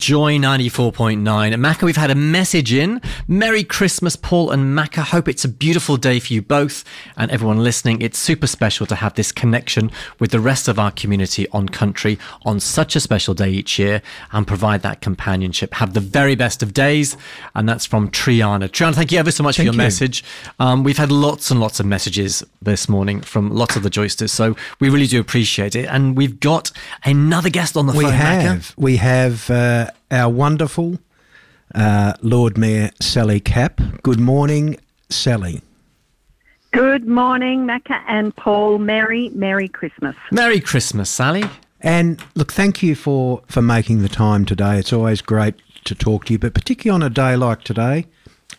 Joy 94.9. Macca, we've had a message in. Merry Christmas, Paul and Macca. Hope it's a beautiful day for you both and everyone listening. It's super special to have this connection with the rest of our community on country on such a special day each year and provide that companionship. Have the very best of days. And that's from Triana. Triana, thank you ever so much thank for your you. message. Um, we've had lots and lots of messages this morning from lots of the Joysters. So we really do appreciate it. And we've got another guest on the we phone. Have. We have. Uh, our wonderful uh, Lord Mayor Sally Capp. Good morning, Sally. Good morning, Macca and Paul. Merry, Merry Christmas. Merry Christmas, Sally. And look, thank you for, for making the time today. It's always great to talk to you, but particularly on a day like today,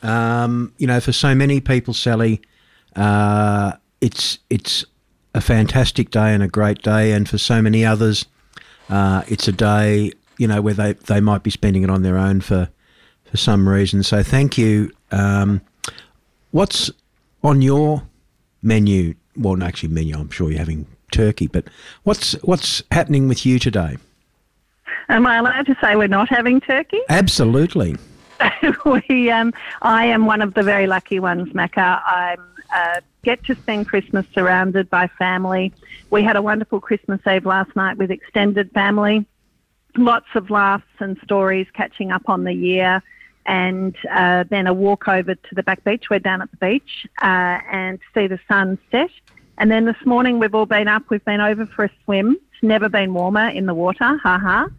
um, you know, for so many people, Sally, uh, it's it's a fantastic day and a great day, and for so many others, uh, it's a day you know, where they, they might be spending it on their own for, for some reason. So thank you. Um, what's on your menu? Well, actually menu. I'm sure you're having turkey, but what's what's happening with you today? Am I allowed to say we're not having turkey? Absolutely. we, um, I am one of the very lucky ones, Macca. I uh, get to spend Christmas surrounded by family. We had a wonderful Christmas Eve last night with extended family lots of laughs and stories catching up on the year and uh, then a walk over to the back beach. We're down at the beach uh, and see the sun set. And then this morning we've all been up. We've been over for a swim. It's never been warmer in the water. Ha ha.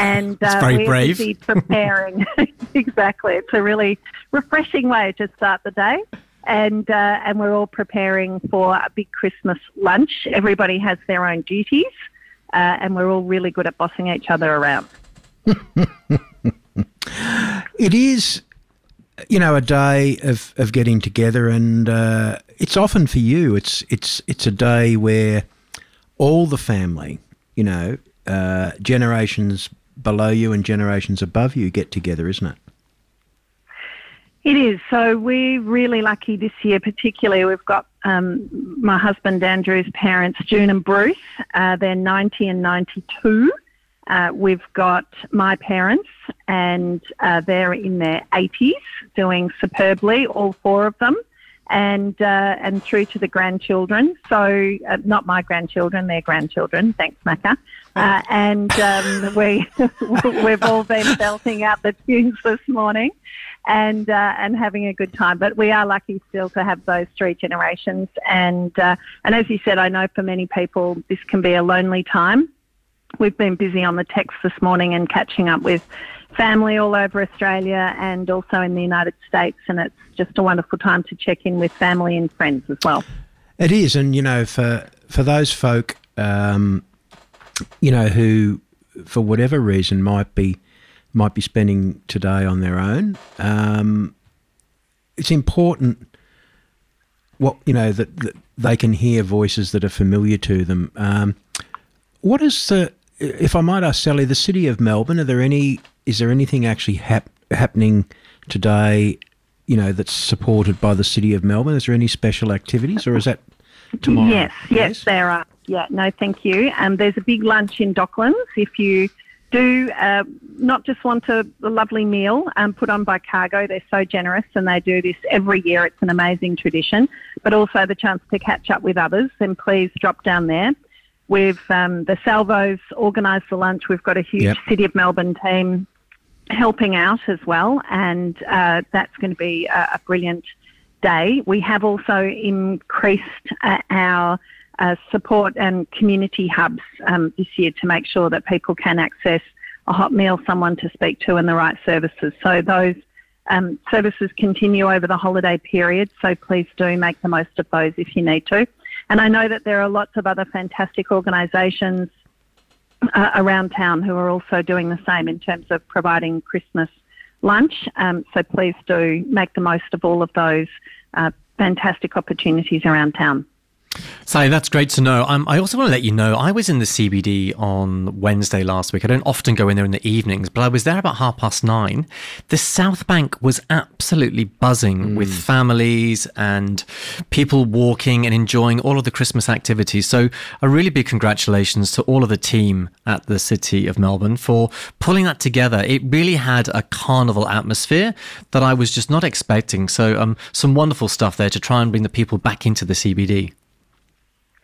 And uh, we're brave. busy preparing. exactly. It's a really refreshing way to start the day. And uh, and we're all preparing for a big Christmas lunch. Everybody has their own duties uh, and we're all really good at bossing each other around. it is, you know, a day of, of getting together, and uh, it's often for you. It's it's it's a day where all the family, you know, uh, generations below you and generations above you get together, isn't it? It is. So we're really lucky this year, particularly. We've got um, my husband Andrew's parents, June and Bruce. Uh, they're 90 and 92. Uh, we've got my parents, and uh, they're in their 80s, doing superbly, all four of them, and uh, and through to the grandchildren. So uh, not my grandchildren, their grandchildren. Thanks, Macca. Uh, and um, we we've all been belting out the tunes this morning and uh, and having a good time. But we are lucky still to have those three generations. And uh, and as you said, I know for many people this can be a lonely time. We've been busy on the text this morning and catching up with family all over Australia and also in the United States, and it's just a wonderful time to check in with family and friends as well. It is, and you know, for for those folk, um, you know, who for whatever reason might be might be spending today on their own. Um, it's important what you know that, that, they can hear voices that are familiar to them. Um, what is the, if I might ask Sally, the city of Melbourne? Are there any? Is there anything actually hap- happening today? You know that's supported by the city of Melbourne. Is there any special activities, or is that tomorrow? Yes, yes, yes there are. Yeah, no, thank you. Um, there's a big lunch in Docklands. If you do uh, not just want a, a lovely meal um, put on by Cargo. They're so generous and they do this every year. It's an amazing tradition, but also the chance to catch up with others. And please drop down there. We've um, the Salvos organised the lunch. We've got a huge yep. City of Melbourne team helping out as well, and uh, that's going to be a, a, brilliant day. We have also increased uh, our uh, support and community hubs um, this year to make sure that people can access a hot meal, someone to speak to, and the right services. So those um, services continue over the holiday period. So please do make the most of those if you need to. And I know that there are lots of other fantastic organisations uh, around town who are also doing the same in terms of providing Christmas lunch. Um, so please do make the most of all of those uh, fantastic opportunities around town. Sally, that's great to know. Um, I also want to let you know I was in the CBD on Wednesday last week. I don't often go in there in the evenings, but I was there about half past nine. The South Bank was absolutely buzzing mm. with families and people walking and enjoying all of the Christmas activities. So, a really big congratulations to all of the team at the City of Melbourne for pulling that together. It really had a carnival atmosphere that I was just not expecting. So, um, some wonderful stuff there to try and bring the people back into the CBD.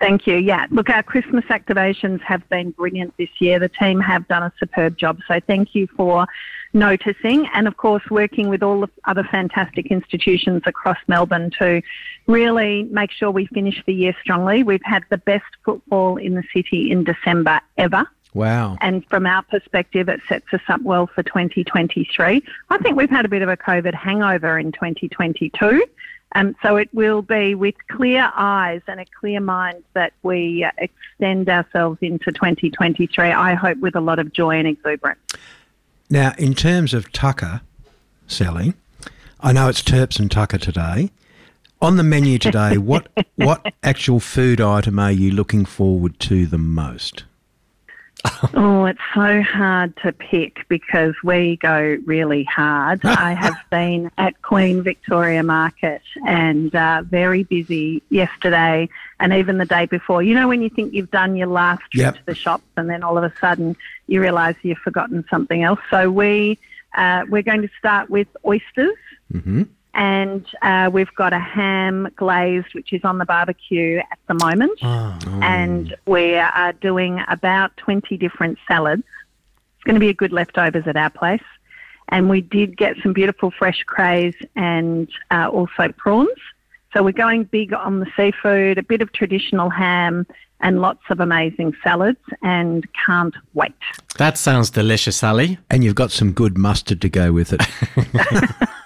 Thank you. Yeah, look, our Christmas activations have been brilliant this year. The team have done a superb job. So thank you for noticing and, of course, working with all the other fantastic institutions across Melbourne to really make sure we finish the year strongly. We've had the best football in the city in December ever. Wow. And from our perspective, it sets us up well for 2023. I think we've had a bit of a COVID hangover in 2022. Um, so it will be with clear eyes and a clear mind that we uh, extend ourselves into 2023. I hope with a lot of joy and exuberance. Now, in terms of Tucker, Sally, I know it's Terps and Tucker today. On the menu today, what what actual food item are you looking forward to the most? oh, it's so hard to pick because we go really hard. I have been at Queen Victoria Market and uh, very busy yesterday and even the day before. You know, when you think you've done your last trip yep. to the shops and then all of a sudden you realise you've forgotten something else. So we uh, we're going to start with oysters. Mm-hmm and uh, we've got a ham glazed, which is on the barbecue at the moment. Oh. And we are doing about 20 different salads. It's going to be a good leftovers at our place. And we did get some beautiful fresh crays and uh, also prawns. So we're going big on the seafood, a bit of traditional ham, and lots of amazing salads, and can't wait. That sounds delicious, Sally. And you've got some good mustard to go with it.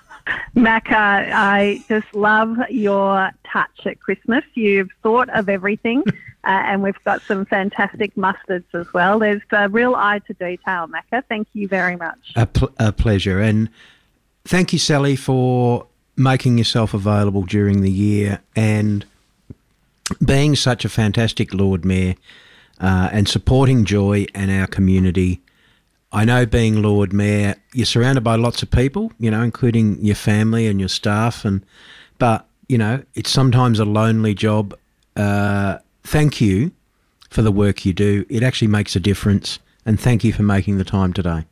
Macca, I just love your touch at Christmas. You've thought of everything, uh, and we've got some fantastic mustards as well. There's a real eye to detail, Macca. Thank you very much. A, pl- a pleasure. And thank you, Sally, for making yourself available during the year and being such a fantastic Lord Mayor uh, and supporting Joy and our community I know being Lord Mayor, you're surrounded by lots of people, you know, including your family and your staff, and but you know, it's sometimes a lonely job. Uh, thank you for the work you do. It actually makes a difference, and thank you for making the time today.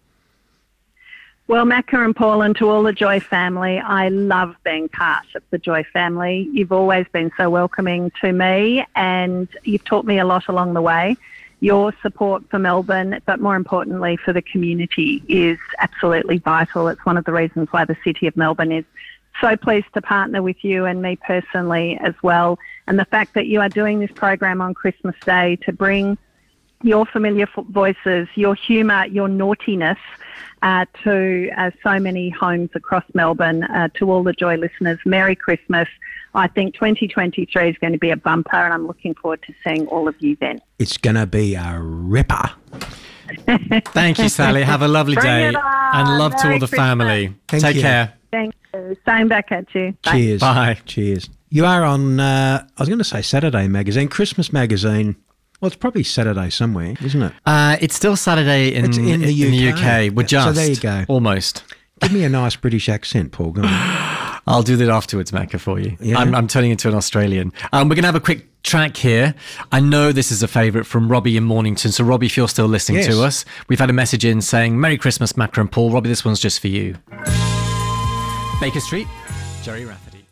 Well, Macca and Paul, and to all the Joy family, I love being part of the Joy family. You've always been so welcoming to me, and you've taught me a lot along the way your support for Melbourne, but more importantly for the community, is absolutely vital. It's one of the reasons why the City of Melbourne is so pleased to partner with you and me personally as well. And the fact that you are doing this program on Christmas Day to bring your familiar voices, your humour, your naughtiness uh, to uh, so many homes across Melbourne. Uh, to all the Joy listeners, Merry Christmas. I think 2023 is going to be a bumper, and I'm looking forward to seeing all of you then. It's going to be a ripper. Thank you, Sally. Have a lovely day. And love Merry to all the Christmas. family. Thank Take you. care. Thank you. Same back at you. Bye. Cheers. Bye. Cheers. You are on, uh, I was going to say Saturday magazine, Christmas magazine. Well, it's probably Saturday somewhere, isn't it? Uh, it's still Saturday in, in, the, UK. in the UK. We're just. So there you go. Almost. Give me a nice British accent, Paul. Go on. I'll do that afterwards, Macca, for you. Yeah. I'm, I'm turning into an Australian. Um, we're going to have a quick track here. I know this is a favourite from Robbie in Mornington. So, Robbie, if you're still listening yes. to us, we've had a message in saying, Merry Christmas, Macca and Paul. Robbie, this one's just for you. Baker Street, Gerry Rafferty.